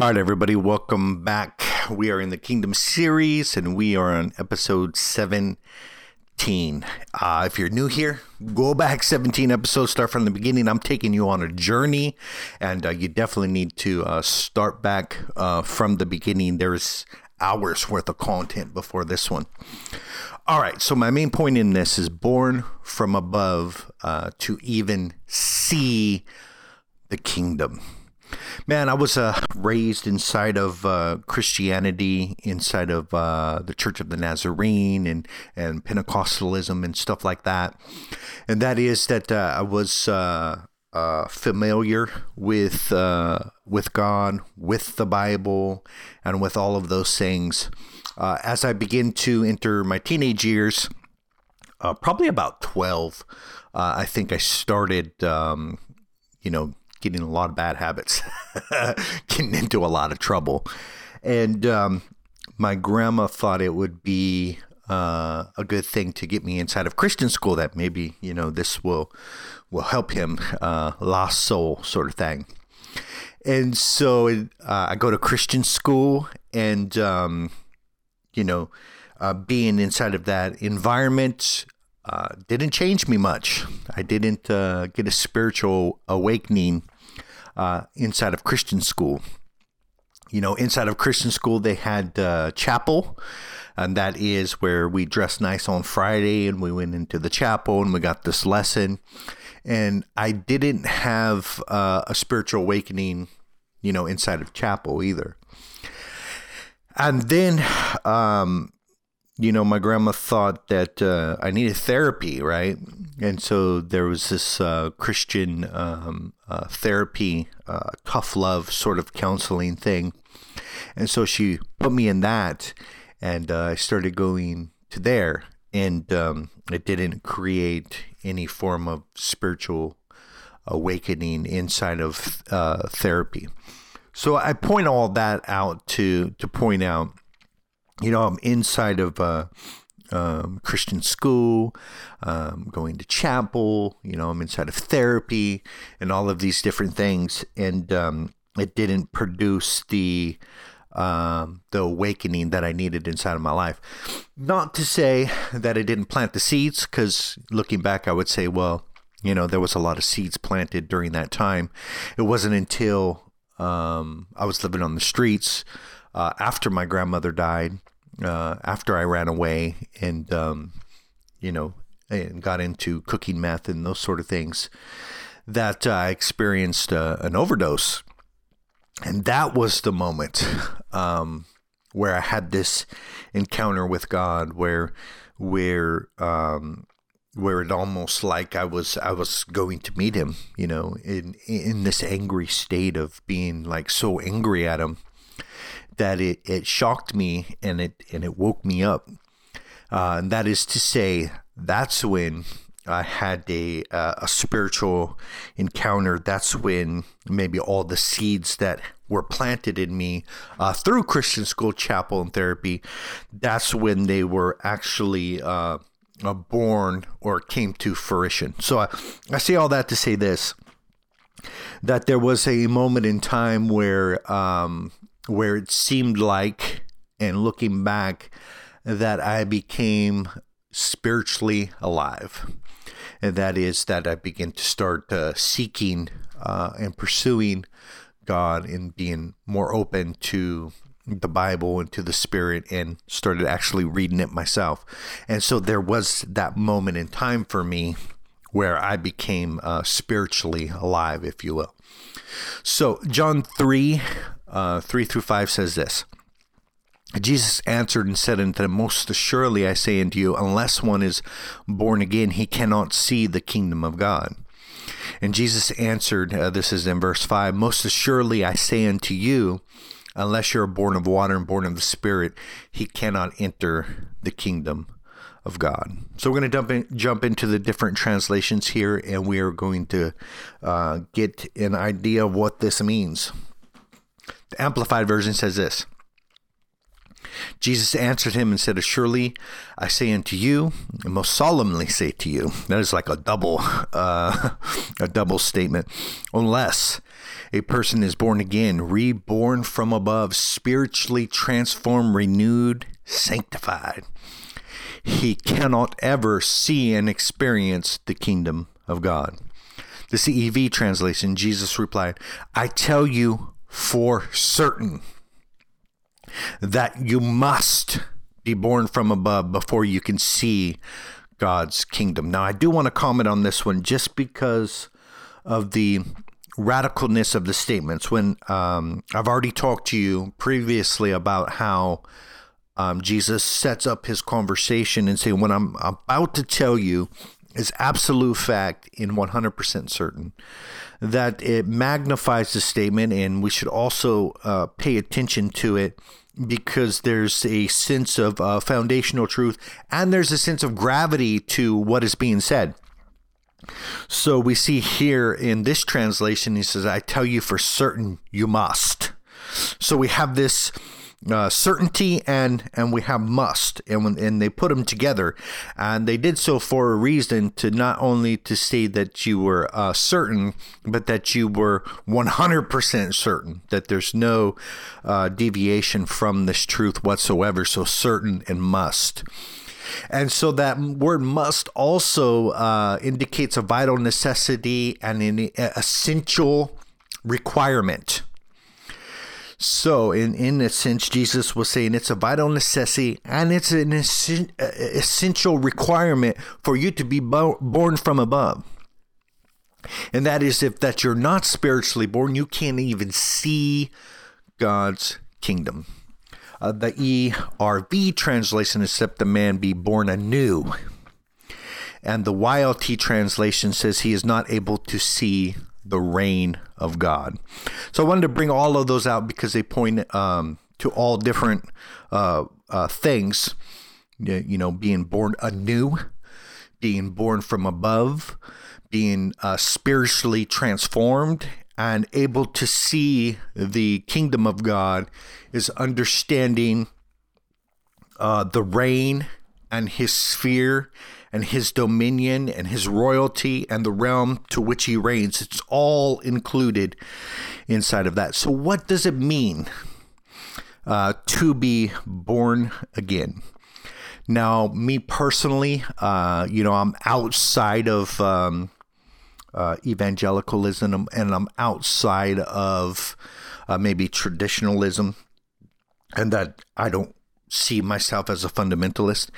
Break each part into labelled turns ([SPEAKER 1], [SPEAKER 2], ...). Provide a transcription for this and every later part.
[SPEAKER 1] All right, everybody, welcome back. We are in the Kingdom series and we are on episode 17. Uh, if you're new here, go back 17 episodes, start from the beginning. I'm taking you on a journey, and uh, you definitely need to uh, start back uh, from the beginning. There's hours worth of content before this one. All right, so my main point in this is born from above uh, to even see the kingdom. Man, I was uh, raised inside of uh, Christianity, inside of uh, the Church of the Nazarene and, and Pentecostalism and stuff like that. And that is that uh, I was uh, uh, familiar with with God, with the Bible, and with all of those things. as I begin to enter my teenage years, probably about 12, I think I started, um, you know, getting a lot of bad habits, getting into a lot of trouble. And um, my grandma thought it would be uh, a good thing to get me inside of Christian school. That maybe you know this will will help him, uh, lost soul sort of thing. And so uh, I go to Christian school, and um, you know, uh, being inside of that environment, uh, didn't change me much. I didn't uh, get a spiritual awakening uh, inside of Christian school. You know, inside of Christian school, they had uh, chapel, and that is where we dressed nice on Friday and we went into the chapel and we got this lesson. And I didn't have uh, a spiritual awakening, you know, inside of chapel either. And then, um, you know, my grandma thought that uh, I needed therapy, right? And so there was this uh, Christian um, uh, therapy, uh, tough love sort of counseling thing. And so she put me in that, and uh, I started going to there. And um, it didn't create any form of spiritual awakening inside of uh, therapy. So I point all that out to to point out you know, I'm inside of a um, Christian school, um, going to chapel, you know, I'm inside of therapy and all of these different things. And um, it didn't produce the um, the awakening that I needed inside of my life. Not to say that I didn't plant the seeds, because looking back, I would say, well, you know, there was a lot of seeds planted during that time. It wasn't until um, I was living on the streets uh, after my grandmother died uh, after I ran away and, um, you know, and got into cooking meth and those sort of things, that I experienced uh, an overdose. And that was the moment um, where I had this encounter with God, where, where, um, where it almost like I was I was going to meet him, you know, in in this angry state of being like so angry at him that it, it shocked me and it and it woke me up. Uh, and that is to say, that's when I had a uh, a spiritual encounter. That's when maybe all the seeds that were planted in me uh, through Christian school, chapel, and therapy. That's when they were actually uh, uh born or came to fruition. So I, I say all that to say this: that there was a moment in time where um, where it seemed like, and looking back, that I became spiritually alive. And that is that I began to start uh, seeking uh, and pursuing God and being more open to the Bible and to the Spirit and started actually reading it myself. And so there was that moment in time for me where I became uh, spiritually alive, if you will. So, John 3 uh, 3 through 5 says this Jesus answered and said unto them, Most assuredly I say unto you, unless one is born again, he cannot see the kingdom of God. And Jesus answered, uh, this is in verse 5 Most assuredly I say unto you, unless you are born of water and born of the Spirit, he cannot enter the kingdom of God. So we're going to jump in, jump into the different translations here, and we are going to uh, get an idea of what this means. The Amplified Version says this Jesus answered him and said, Surely I say unto you, and most solemnly say to you, that is like a double, uh, a double statement, unless a person is born again, reborn from above, spiritually transformed, renewed, sanctified, he cannot ever see and experience the kingdom of God. The CEV translation, Jesus replied, I tell you for certain that you must be born from above before you can see God's kingdom. Now, I do want to comment on this one just because of the radicalness of the statements. When um, I've already talked to you previously about how um, Jesus sets up his conversation and saying, What I'm about to tell you is absolute fact and 100% certain. That it magnifies the statement, and we should also uh, pay attention to it because there's a sense of uh, foundational truth and there's a sense of gravity to what is being said. So we see here in this translation, he says, I tell you for certain you must. So we have this uh, certainty and and we have must. And when, and they put them together. And they did so for a reason to not only to say that you were uh, certain but that you were 100% certain that there's no uh, deviation from this truth whatsoever. So certain and must. And so that word must also uh, indicates a vital necessity and an essential requirement so, in, in a sense, Jesus was saying it's a vital necessity and it's an essential requirement for you to be born from above. And that is if that you're not spiritually born, you can't even see God's kingdom. Uh, the ERV translation is except the man be born anew. And the YLT translation says he is not able to see the reign of God. So I wanted to bring all of those out because they point um, to all different uh, uh, things. You know, being born anew, being born from above, being uh, spiritually transformed, and able to see the kingdom of God is understanding uh, the reign and his sphere and his dominion and his royalty and the realm to which he reigns. It's all included inside of that. So, what does it mean uh, to be born again? Now, me personally, uh, you know, I'm outside of um, uh, evangelicalism and I'm outside of uh, maybe traditionalism, and that I don't see myself as a fundamentalist.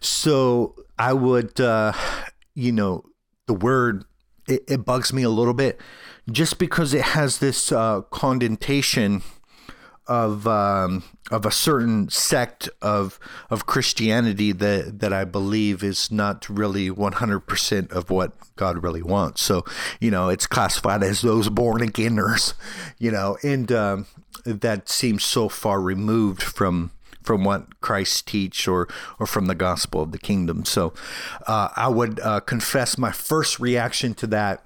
[SPEAKER 1] So I would, uh, you know, the word it, it, bugs me a little bit, just because it has this uh, connotation of um, of a certain sect of of Christianity that that I believe is not really 100% of what God really wants. So, you know, it's classified as those born againers, you know, and um, that seems so far removed from from what Christ teach or or from the gospel of the kingdom. So uh, I would uh, confess my first reaction to that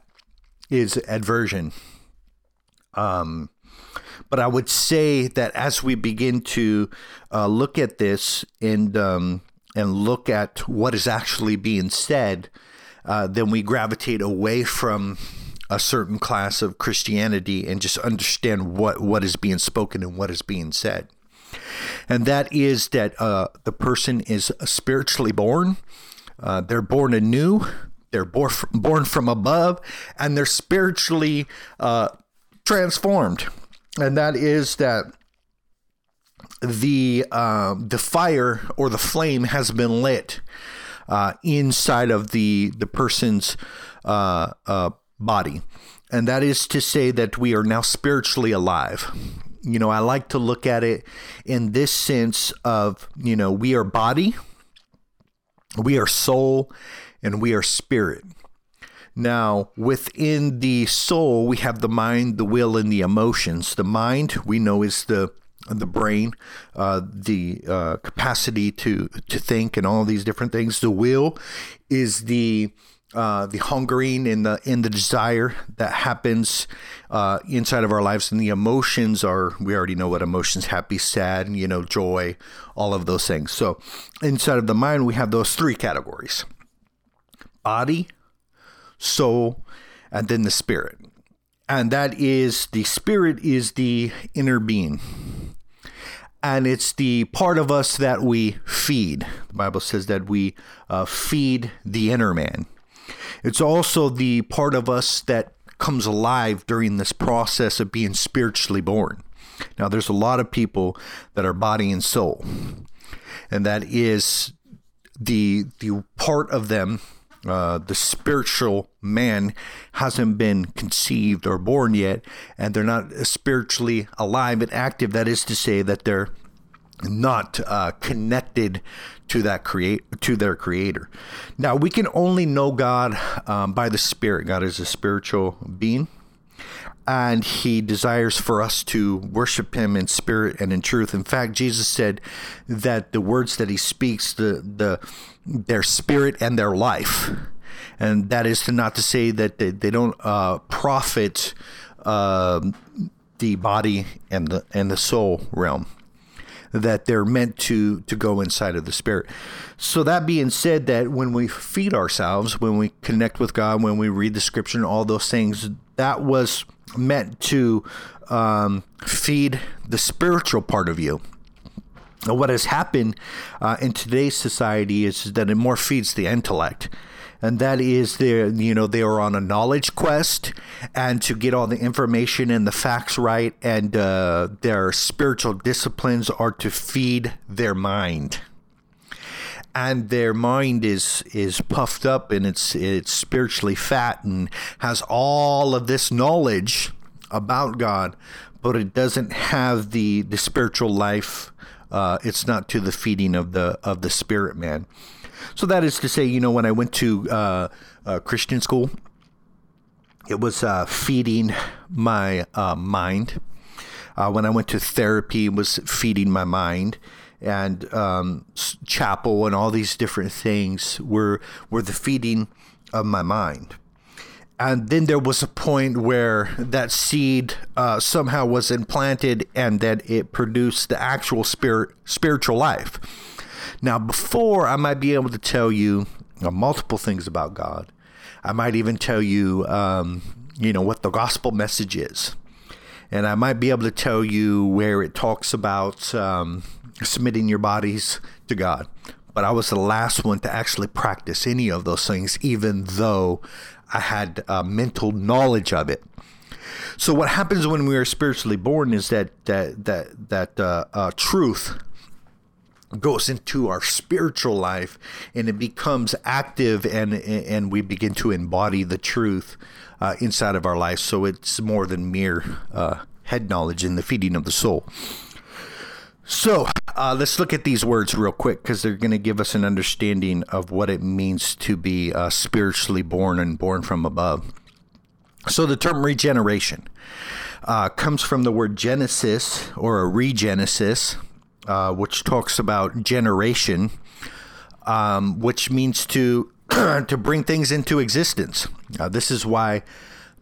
[SPEAKER 1] is aversion. Um, but I would say that as we begin to uh, look at this and um, and look at what is actually being said, uh, then we gravitate away from a certain class of Christianity and just understand what what is being spoken and what is being said and that is that uh, the person is spiritually born. Uh, they're born anew. They're born from, born from above, and they're spiritually uh, transformed. And that is that the uh, the fire or the flame has been lit uh, inside of the the person's uh, uh, body, and that is to say that we are now spiritually alive you know, I like to look at it in this sense of, you know, we are body, we are soul, and we are spirit. Now, within the soul, we have the mind, the will, and the emotions. The mind, we know, is the the brain, uh, the uh, capacity to to think, and all these different things. The will is the uh, the hungering and the in the desire that happens uh, inside of our lives, and the emotions are we already know what emotions: happy, sad, you know, joy, all of those things. So inside of the mind, we have those three categories: body, soul, and then the spirit. and that is the spirit is the inner being and it's the part of us that we feed. The Bible says that we uh, feed the inner man. It's also the part of us that comes alive during this process of being spiritually born. Now, there's a lot of people that are body and soul, and that is the the part of them. Uh, the spiritual man hasn't been conceived or born yet, and they're not spiritually alive and active. That is to say that they're not uh, connected to that create to their creator. Now we can only know God um, by the Spirit. God is a spiritual being, and He desires for us to worship Him in spirit and in truth. In fact, Jesus said that the words that He speaks, the the their spirit and their life, and that is to not to say that they, they don't uh, profit uh, the body and the and the soul realm that they're meant to to go inside of the spirit. So that being said, that when we feed ourselves, when we connect with God, when we read the scripture, and all those things, that was meant to um, feed the spiritual part of you. what has happened uh, in today's society is that it more feeds the intellect and that is their you know they are on a knowledge quest and to get all the information and the facts right and uh, their spiritual disciplines are to feed their mind. And their mind is is puffed up and it's it's spiritually fat and has all of this knowledge about God but it doesn't have the the spiritual life uh, it's not to the feeding of the of the spirit man so that is to say, you know, when I went to uh, uh, Christian school, it was uh, feeding my uh, mind. Uh, when I went to therapy, it was feeding my mind, and um, chapel and all these different things were were the feeding of my mind. And then there was a point where that seed uh, somehow was implanted, and that it produced the actual spirit, spiritual life now, before I might be able to tell you uh, multiple things about God, I might even tell you, um, you know, what the gospel message is. And I might be able to tell you where it talks about um, submitting your bodies to God. But I was the last one to actually practice any of those things, even though I had uh, mental knowledge of it. So what happens when we are spiritually born is that that that that uh, uh, truth goes into our spiritual life and it becomes active and and we begin to embody the truth uh, inside of our life. So it's more than mere uh, head knowledge in the feeding of the soul. So uh, let's look at these words real quick because they're going to give us an understanding of what it means to be uh, spiritually born and born from above. So the term regeneration uh, comes from the word genesis or a regenesis uh, which talks about generation, um, which means to to bring things into existence. Uh, this is why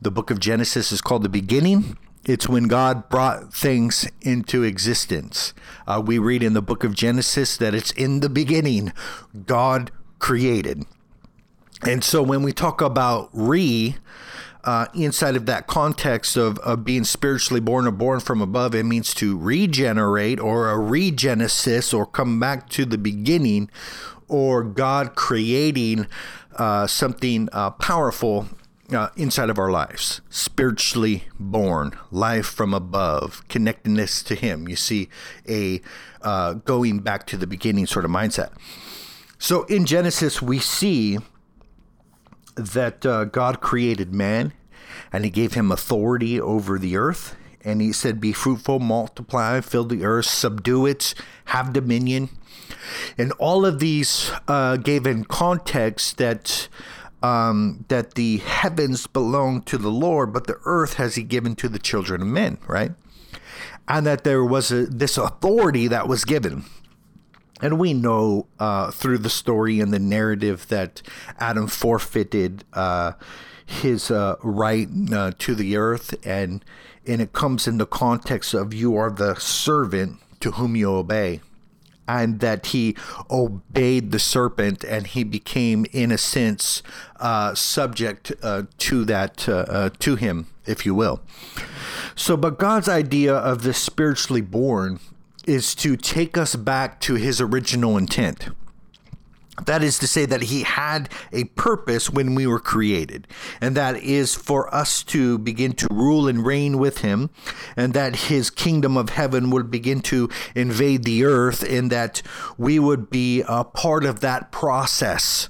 [SPEAKER 1] the book of Genesis is called the beginning. It's when God brought things into existence. Uh, we read in the book of Genesis that it's in the beginning, God created. And so when we talk about re, uh, inside of that context of, of being spiritually born or born from above, it means to regenerate or a regenesis or come back to the beginning or God creating uh, something uh, powerful uh, inside of our lives. Spiritually born, life from above, connectedness to Him. You see, a uh, going back to the beginning sort of mindset. So in Genesis, we see that uh, God created man and he gave him authority over the earth. And he said, Be fruitful, multiply, fill the earth, subdue it, have dominion. And all of these uh, gave in context that. Um, that the heavens belong to the Lord, but the earth has He given to the children of men, right? And that there was a, this authority that was given. And we know uh, through the story and the narrative that Adam forfeited uh, his uh, right uh, to the earth, and and it comes in the context of you are the servant to whom you obey, and that he obeyed the serpent and he became, in a sense, uh, subject uh, to that, to him, if you will. So, but God's idea of the spiritually born is to take us back to his original intent. That is to say, that he had a purpose when we were created, and that is for us to begin to rule and reign with him, and that his kingdom of heaven would begin to invade the earth, and that we would be a part of that process.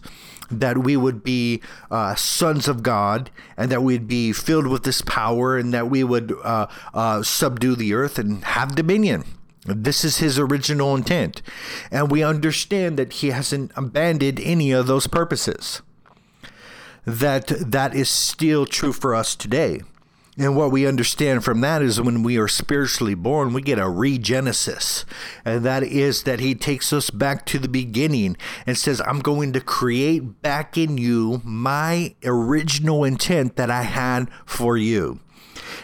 [SPEAKER 1] That we would be uh, sons of God, and that we'd be filled with this power, and that we would uh, uh, subdue the earth and have dominion. This is his original intent. And we understand that he hasn't abandoned any of those purposes. That that is still true for us today. And what we understand from that is when we are spiritually born, we get a regenesis. And that is that he takes us back to the beginning and says, I'm going to create back in you my original intent that I had for you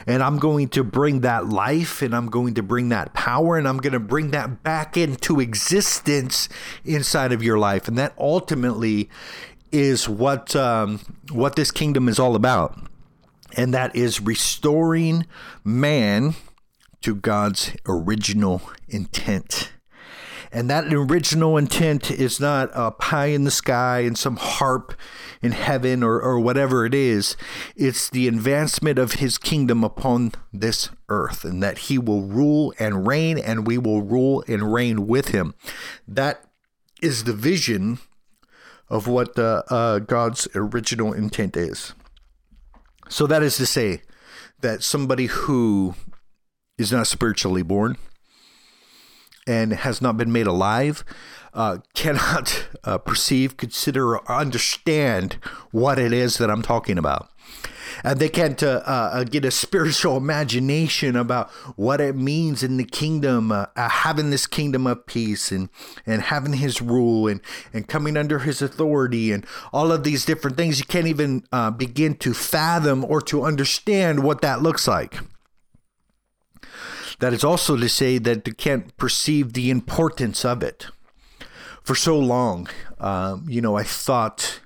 [SPEAKER 1] and I'm going to bring that life and I'm going to bring that power and I'm going to bring that back into existence inside of your life. And that ultimately is what um, what this kingdom is all about. And that is restoring man to God's original intent. And that original intent is not a pie in the sky and some harp in heaven or, or whatever it is. It's the advancement of his kingdom upon this earth and that he will rule and reign and we will rule and reign with him. That is the vision of what uh, uh, God's original intent is. So that is to say that somebody who is not spiritually born and has not been made alive uh, cannot uh, perceive, consider, or understand what it is that I'm talking about. And they can't uh, uh get a spiritual imagination about what it means in the kingdom, uh, uh, having this kingdom of peace and, and having his rule and, and coming under his authority and all of these different things. You can't even begin to fathom or to understand what that looks like. That is also to say that they can't perceive the importance of it. For so long, um, you know, I thought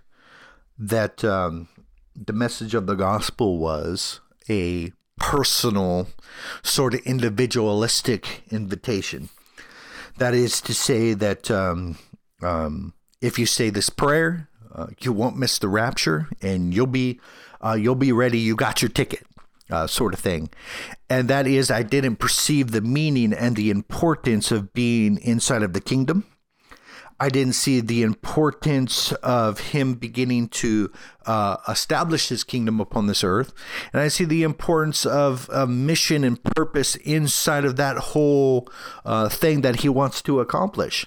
[SPEAKER 1] that um, the message of the gospel was a personal, sort of individualistic invitation. That is to say that um, um, if you say this prayer, uh, you won't miss the rapture, and you'll be uh, you'll be ready. You got your ticket uh, sort of thing. And that is, I didn't perceive the meaning and the importance of being inside of the kingdom. I didn't see the importance of him beginning to uh, establish his kingdom upon this earth. And I see the importance of a mission and purpose inside of that whole uh, thing that he wants to accomplish.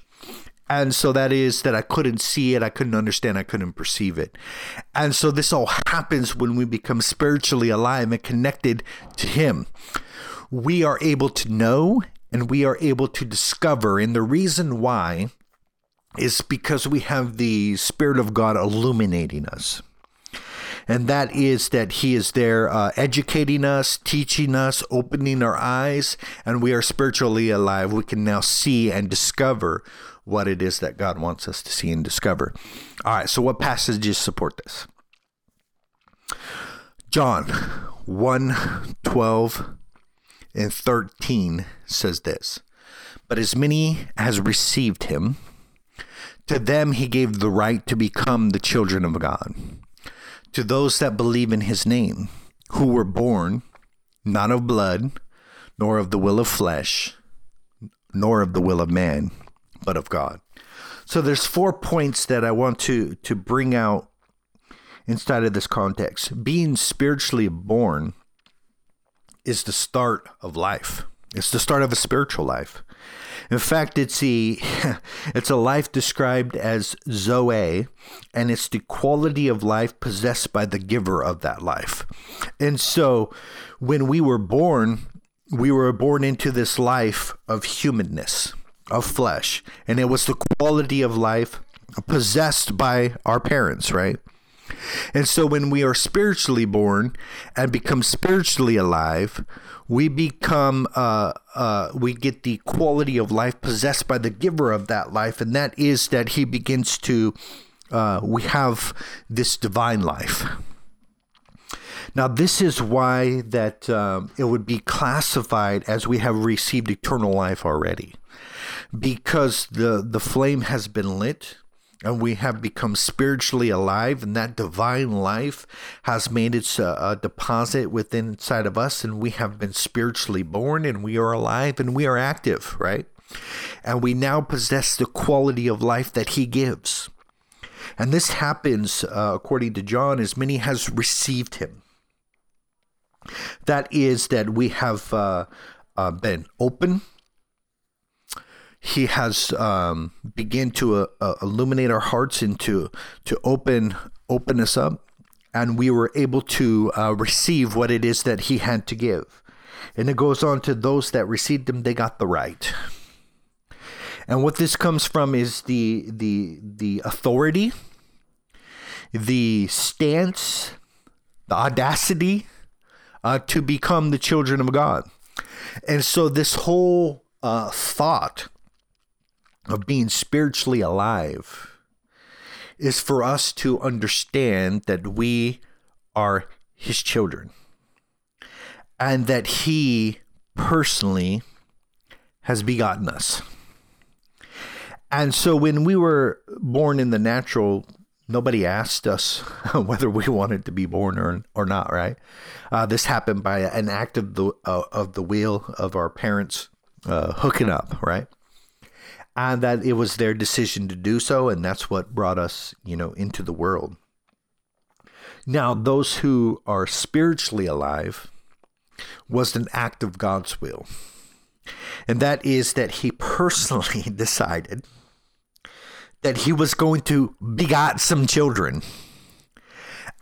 [SPEAKER 1] And so that is that I couldn't see it, I couldn't understand, I couldn't perceive it. And so this all happens when we become spiritually alive and connected to Him. We are able to know and we are able to discover. And the reason why is because we have the Spirit of God illuminating us and that is that He is there uh, educating us, teaching us, opening our eyes, and we are spiritually alive. We can now see and discover what it is that God wants us to see and discover. All right, so what passages support this? John 1 12 and 13 says this But as many as received him, to them he gave the right to become the children of God to those that believe in his name, who were born not of blood, nor of the will of flesh, nor of the will of man, but of God. So there's four points that I want to to bring out inside of this context. Being spiritually born is the start of life. It's the start of a spiritual life. In fact, it's a it's a life described as zoe, and it's the quality of life possessed by the giver of that life. And so, when we were born, we were born into this life of humanness, of flesh, and it was the quality of life possessed by our parents, right? And so when we are spiritually born and become spiritually alive, we become uh, uh, we get the quality of life possessed by the giver of that life, and that is that he begins to uh, we have this divine life. Now, this is why that um, it would be classified as we have received eternal life already, because the the flame has been lit and we have become spiritually alive and that divine life has made its uh, a deposit within inside of us and we have been spiritually born and we are alive and we are active right? And we now possess the quality of life that he gives. And this happens uh, according to john as many has received him. That is that we have uh, uh been open he has um, begun to uh, uh, illuminate our hearts and to, to open open us up, and we were able to uh, receive what it is that he had to give. And it goes on to those that received him, they got the right. And what this comes from is the the the authority, the stance, the audacity uh, to become the children of God. And so this whole uh, thought of being spiritually alive is for us to understand that we are his children and that he personally has begotten us. And so when we were born in the natural, nobody asked us whether we wanted to be born or, or not, right? Uh, this happened by an act of the, uh, of the will of our parents uh, hooking up, right? And that it was their decision to do so, and that's what brought us, you know, into the world. Now, those who are spiritually alive was an act of God's will. And that is that he personally decided that he was going to begot some children.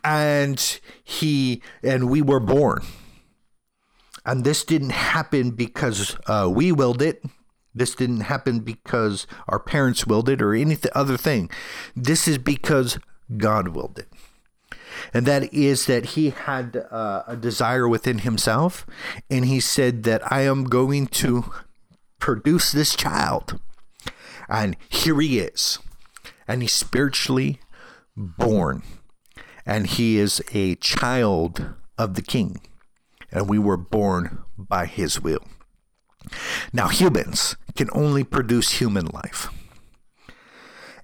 [SPEAKER 1] And he and we were born. And this didn't happen because uh, we willed it this didn't happen because our parents willed it or any other thing. This is because God willed it. And that is that he had uh, a desire within himself, and he said that I am going to produce this child. And here he is. And he's spiritually born. And he is a child of the king. And we were born by his will. Now, humans can only produce human life.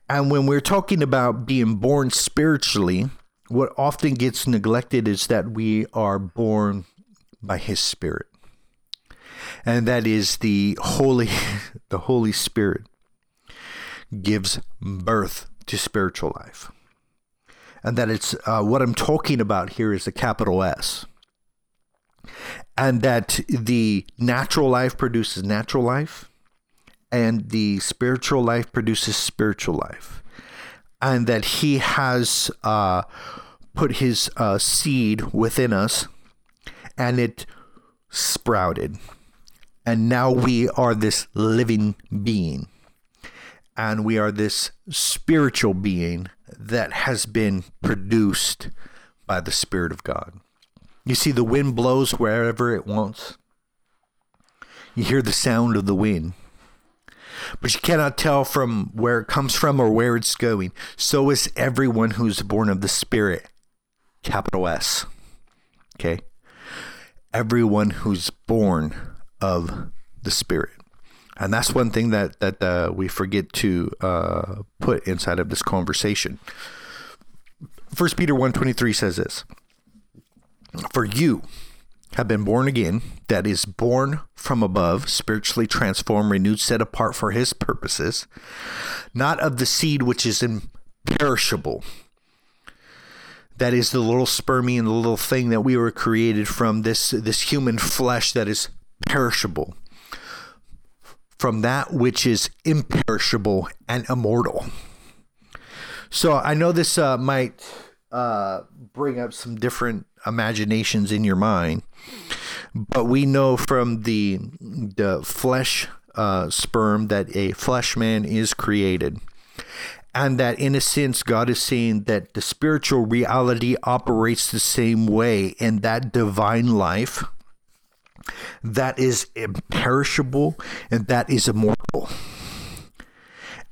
[SPEAKER 1] And when we're talking about being born spiritually, what often gets neglected is that we are born by his spirit. And that is the holy the Holy Spirit gives birth to spiritual life. And that it's uh, what I'm talking about here is the capital S and that the natural life produces natural life and the spiritual life produces spiritual life. And that he has uh, put his uh, seed within us and it sprouted. And now we are this living being. And we are this spiritual being that has been produced by the spirit of god you see, the wind blows wherever it wants. You hear the sound of the wind, but you cannot tell from where it comes from or where it's going. So is everyone who's born of the Spirit, capital S. Okay? Everyone who's born of the Spirit. And that's one thing that, that uh, we forget to uh, put inside of this conversation. First Peter 1.23 says this. For you have been born again, that is, born from above, spiritually transformed, renewed, set apart for his purposes, not of the seed which is imperishable. That is the little spermie and the little thing that we were created from this, this human flesh that is perishable, from that which is imperishable and immortal. So I know this uh, might uh, bring up some different imaginations in your mind. But we know from the the flesh uh, sperm that a flesh man is created, And that in a sense, God is saying that the spiritual reality operates the same way, and that divine life that is imperishable and that is immortal.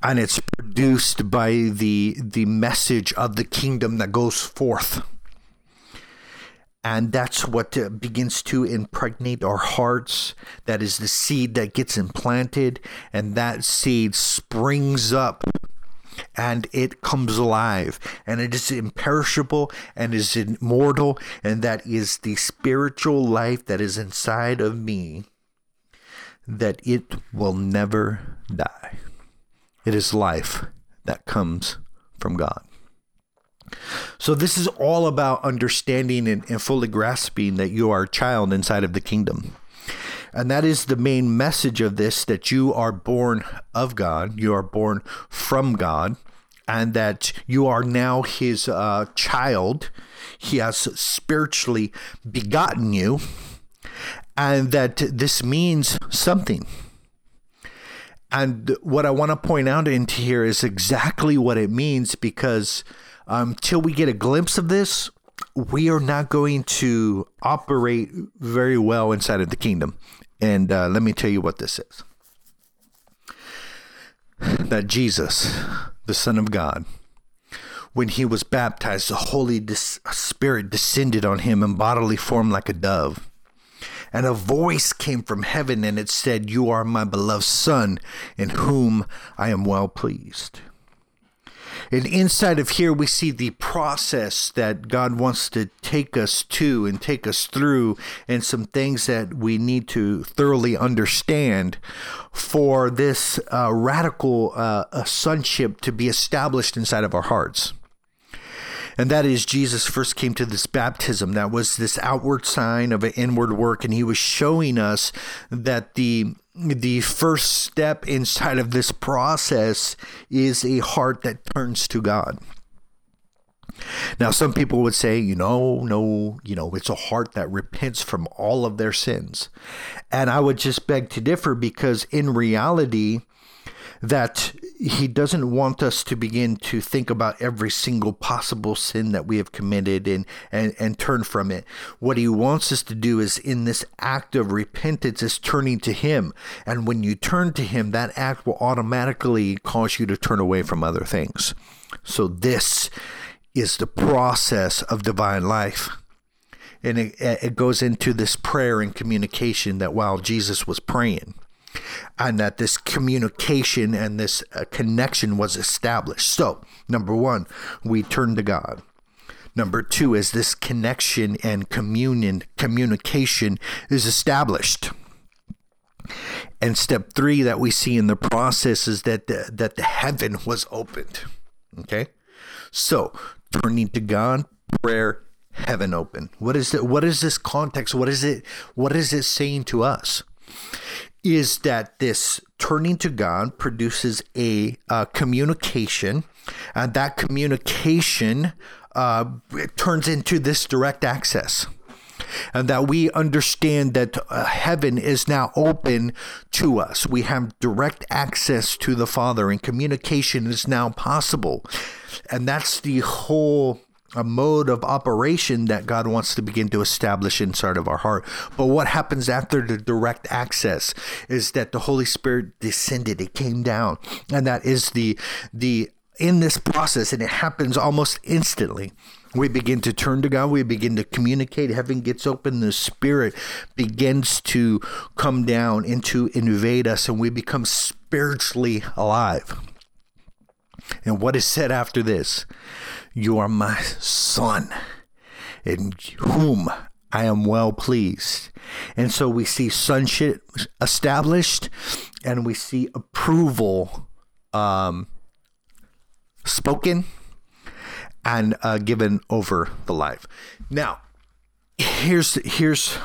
[SPEAKER 1] And it's produced by the the message of the kingdom that goes forth and that's what uh, begins to impregnate our hearts. That is the seed that gets implanted and that seed springs up and it comes alive. And it is imperishable and is immortal and that is the spiritual life that is inside of me that it will never die. It is life that comes from god so this is all about understanding and, and fully grasping that you are a child inside of the kingdom and that is the main message of this that you are born of God, you are born from God, and that you are now his uh, child. He has spiritually begotten you, and that this means something. And what I want to point out into here is exactly what it means because until um, we get a glimpse of this, we are not going to operate very well inside of the kingdom. And uh, let me tell you what this is that Jesus, the Son of God, when he was baptized, the Holy Spirit descended on him in bodily form like a dove. And a voice came from heaven and it said, You are my beloved Son, in whom I am well pleased. And inside of here, we see the process that God wants to take us to and take us through, and some things that we need to thoroughly understand for this uh, radical uh, sonship to be established inside of our hearts. And that is, Jesus first came to this baptism. That was this outward sign of an inward work. And he was showing us that the the first step inside of this process is a heart that turns to God. Now, some people would say, you know, no, you know, it's a heart that repents from all of their sins. And I would just beg to differ because in reality, that he doesn't want us to begin to think about every single possible sin that we have committed and, and, and turn from it. What he wants us to do is in this act of repentance is turning to him. And when you turn to him, that act will automatically cause you to turn away from other things. So this is the process of divine life. And it, it goes into this prayer and communication that while Jesus was praying, and that this communication and this uh, connection was established. So, number one, we turn to God. Number two is this connection and communion, communication is established. And step three that we see in the process is that the, that the heaven was opened. Okay, so turning to God, prayer, heaven open. What is it? What is this context? What is it? What is it saying to us? Is that this turning to God produces a uh, communication, and that communication uh, turns into this direct access. And that we understand that uh, heaven is now open to us. We have direct access to the Father, and communication is now possible. And that's the whole a mode of operation that God wants to begin to establish inside of our heart. But what happens after the direct access is that the Holy Spirit descended, it came down, and that is the the in this process, and it happens almost instantly. We begin to turn to God. We begin to communicate. Heaven gets open. The Spirit begins to come down and to invade us, and we become spiritually alive. And what is said after this? You are my son, in whom I am well pleased. And so we see sonship established and we see approval um, spoken and uh, given over the life. Now, here's here's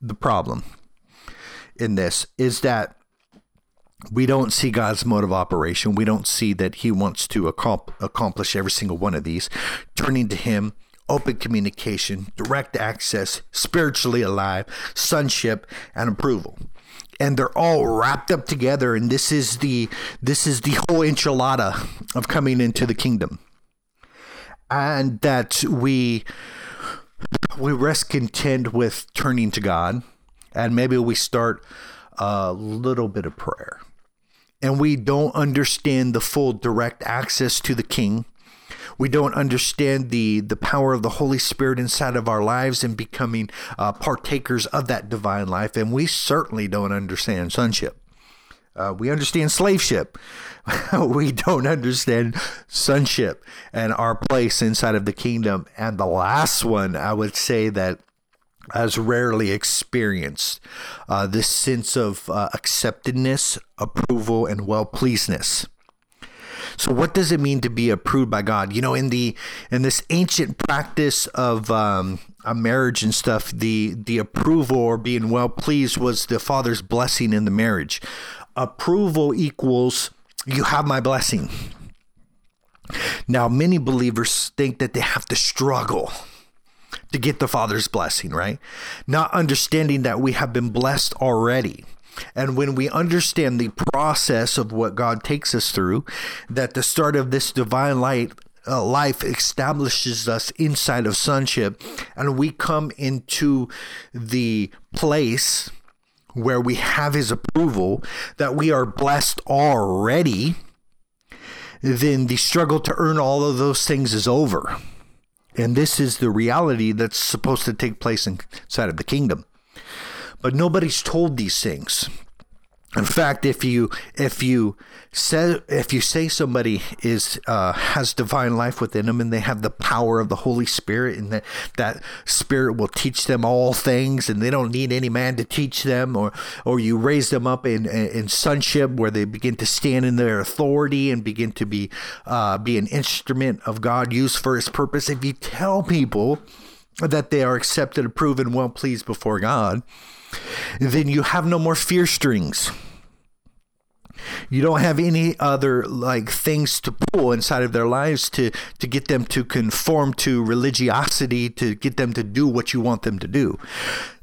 [SPEAKER 1] the problem in this is that we don't see God's mode of operation. We don't see that He wants to accomplish every single one of these. Turning to Him, open communication, direct access, spiritually alive, sonship, and approval. and they're all wrapped up together and this is the this is the whole enchilada of coming into the kingdom and that we we rest content with turning to god and maybe we start a little bit of prayer and we don't understand the full direct access to the king we don't understand the the power of the Holy Spirit inside of our lives and becoming uh, partakers of that divine life. And we certainly don't understand sonship. Uh, we understand slaveship. we don't understand sonship and our place inside of the kingdom. And the last one, I would say that has rarely experienced uh, this sense of uh, acceptedness, approval, and well pleasedness. So what does it mean to be approved by God? You know, in the in this ancient practice of um, a marriage and stuff, the the approval or being well pleased was the father's blessing in the marriage. Approval equals you have my blessing. Now, many believers think that they have to struggle to get the Father's blessing, right? Not understanding that we have been blessed already. And when we understand the process of what God takes us through, that the start of this divine light uh, life establishes us inside of sonship, and we come into the place where we have His approval, that we are blessed already, then the struggle to earn all of those things is over. And this is the reality that's supposed to take place inside of the kingdom but nobody's told these things. In fact, if you if you say if you say somebody is uh, has divine life within them and they have the power of the Holy Spirit and that that Spirit will teach them all things and they don't need any man to teach them, or or you raise them up in in sonship where they begin to stand in their authority and begin to be uh, be an instrument of God used for His purpose. If you tell people that they are accepted, approved, and well pleased before God then you have no more fear strings. You don't have any other like things to pull inside of their lives to to get them to conform to religiosity to get them to do what you want them to do.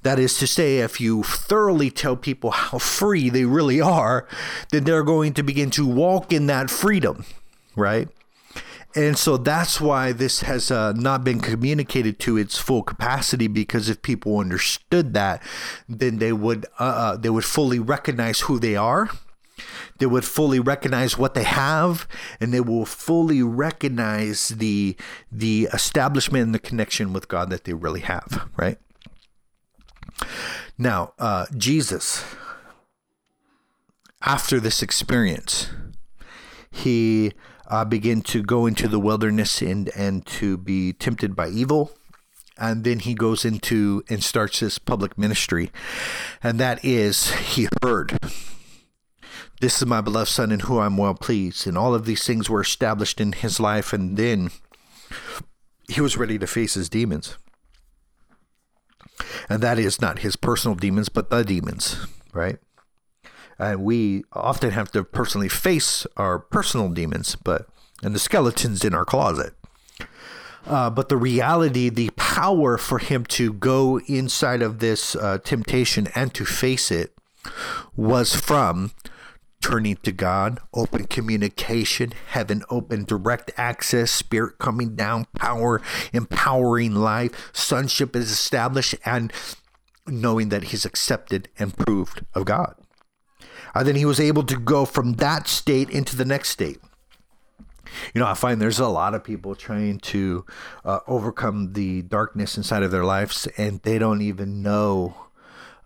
[SPEAKER 1] That is to say, if you thoroughly tell people how free they really are, then they're going to begin to walk in that freedom, right? And so that's why this has uh, not been communicated to its full capacity. Because if people understood that, then they would uh, uh, they would fully recognize who they are. They would fully recognize what they have, and they will fully recognize the the establishment and the connection with God that they really have. Right now, uh, Jesus, after this experience, he uh, begin to go into the wilderness and, and to be tempted by evil. And then he goes into and starts his public ministry. And that is, he heard, This is my beloved Son in whom I'm well pleased. And all of these things were established in his life. And then he was ready to face his demons. And that is not his personal demons, but the demons, right? And we often have to personally face our personal demons, but and the skeletons in our closet. Uh, but the reality, the power for him to go inside of this uh, temptation and to face it was from turning to God, open communication, heaven open, direct access, spirit coming down, power, empowering life, sonship is established, and knowing that he's accepted and proved of God. And then he was able to go from that state into the next state. You know, I find there's a lot of people trying to uh, overcome the darkness inside of their lives, and they don't even know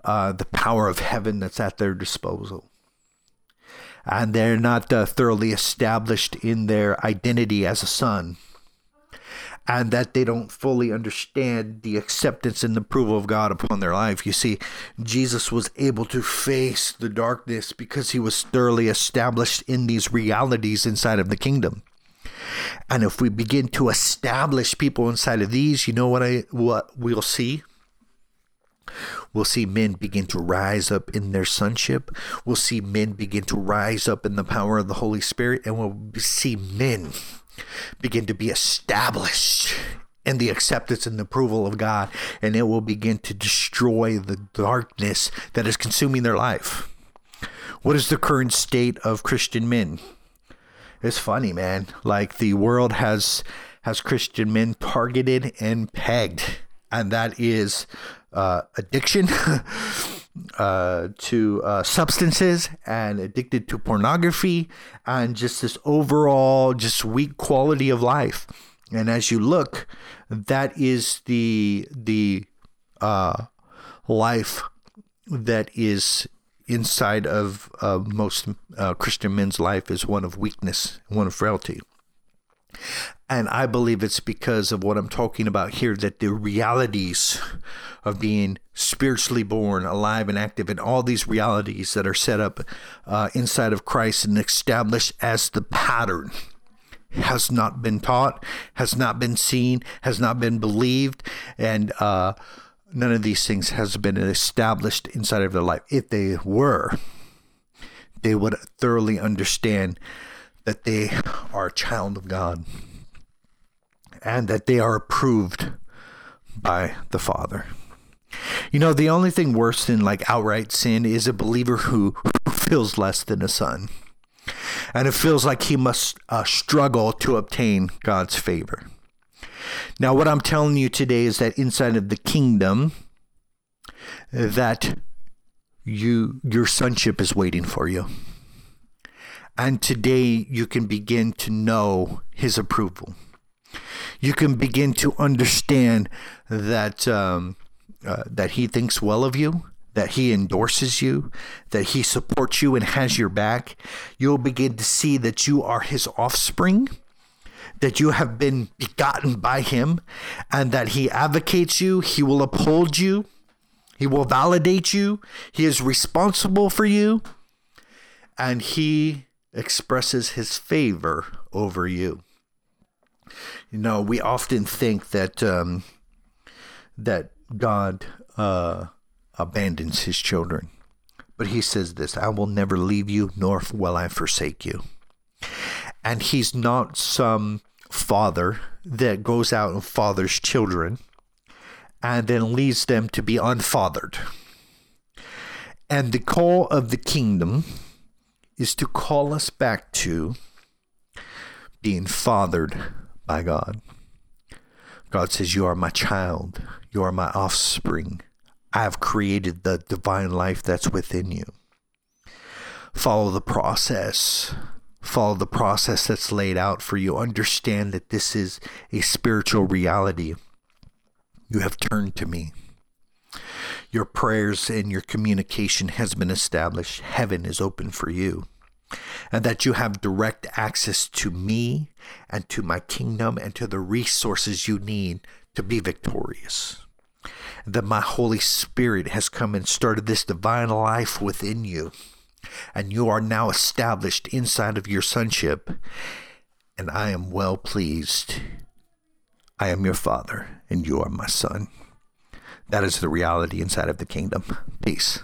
[SPEAKER 1] uh, the power of heaven that's at their disposal. And they're not uh, thoroughly established in their identity as a son and that they don't fully understand the acceptance and the approval of God upon their life. You see, Jesus was able to face the darkness because he was thoroughly established in these realities inside of the kingdom. And if we begin to establish people inside of these, you know what I what we'll see? We'll see men begin to rise up in their sonship. We'll see men begin to rise up in the power of the Holy Spirit, and we'll see men begin to be established in the acceptance and approval of God, and it will begin to destroy the darkness that is consuming their life. What is the current state of Christian men? It's funny, man. Like the world has has Christian men targeted and pegged, and that is uh, addiction uh, to uh, substances and addicted to pornography and just this overall just weak quality of life. And as you look, that is the the uh, life that is inside of most uh, Christian men's life is one of weakness, one of frailty. And I believe it's because of what I'm talking about here that the realities of being spiritually born, alive, and active, and all these realities that are set up uh, inside of Christ and established as the pattern has not been taught, has not been seen, has not been believed, and uh, none of these things has been established inside of their life. If they were, they would thoroughly understand that they are a child of God and that they are approved by the Father. You know, the only thing worse than like outright sin is a believer who, who feels less than a son. And it feels like he must uh, struggle to obtain God's favor. Now, what I'm telling you today is that inside of the kingdom, that you your sonship is waiting for you. And today you can begin to know his approval. You can begin to understand that um, uh, that he thinks well of you, that he endorses you, that he supports you and has your back. You'll begin to see that you are his offspring that you have been begotten by him and that he advocates you, he will uphold you, he will validate you, he is responsible for you, and he expresses his favor over you. You know, we often think that um, that God uh, abandons his children, but he says this: "I will never leave you, nor will I forsake you." And he's not some father that goes out and fathers children and then leads them to be unfathered. And the call of the kingdom is to call us back to being fathered by God. God says, You are my child, you are my offspring. I have created the divine life that's within you. Follow the process follow the process that's laid out for you. Understand that this is a spiritual reality. You have turned to me. Your prayers and your communication has been established. Heaven is open for you. And that you have direct access to me and to my kingdom and to the resources you need to be victorious. That my Holy Spirit has come and started this divine life within you and you are now established inside of your sonship, and I am well pleased. I am your father, and you are my son. That is the reality inside of the kingdom. Peace.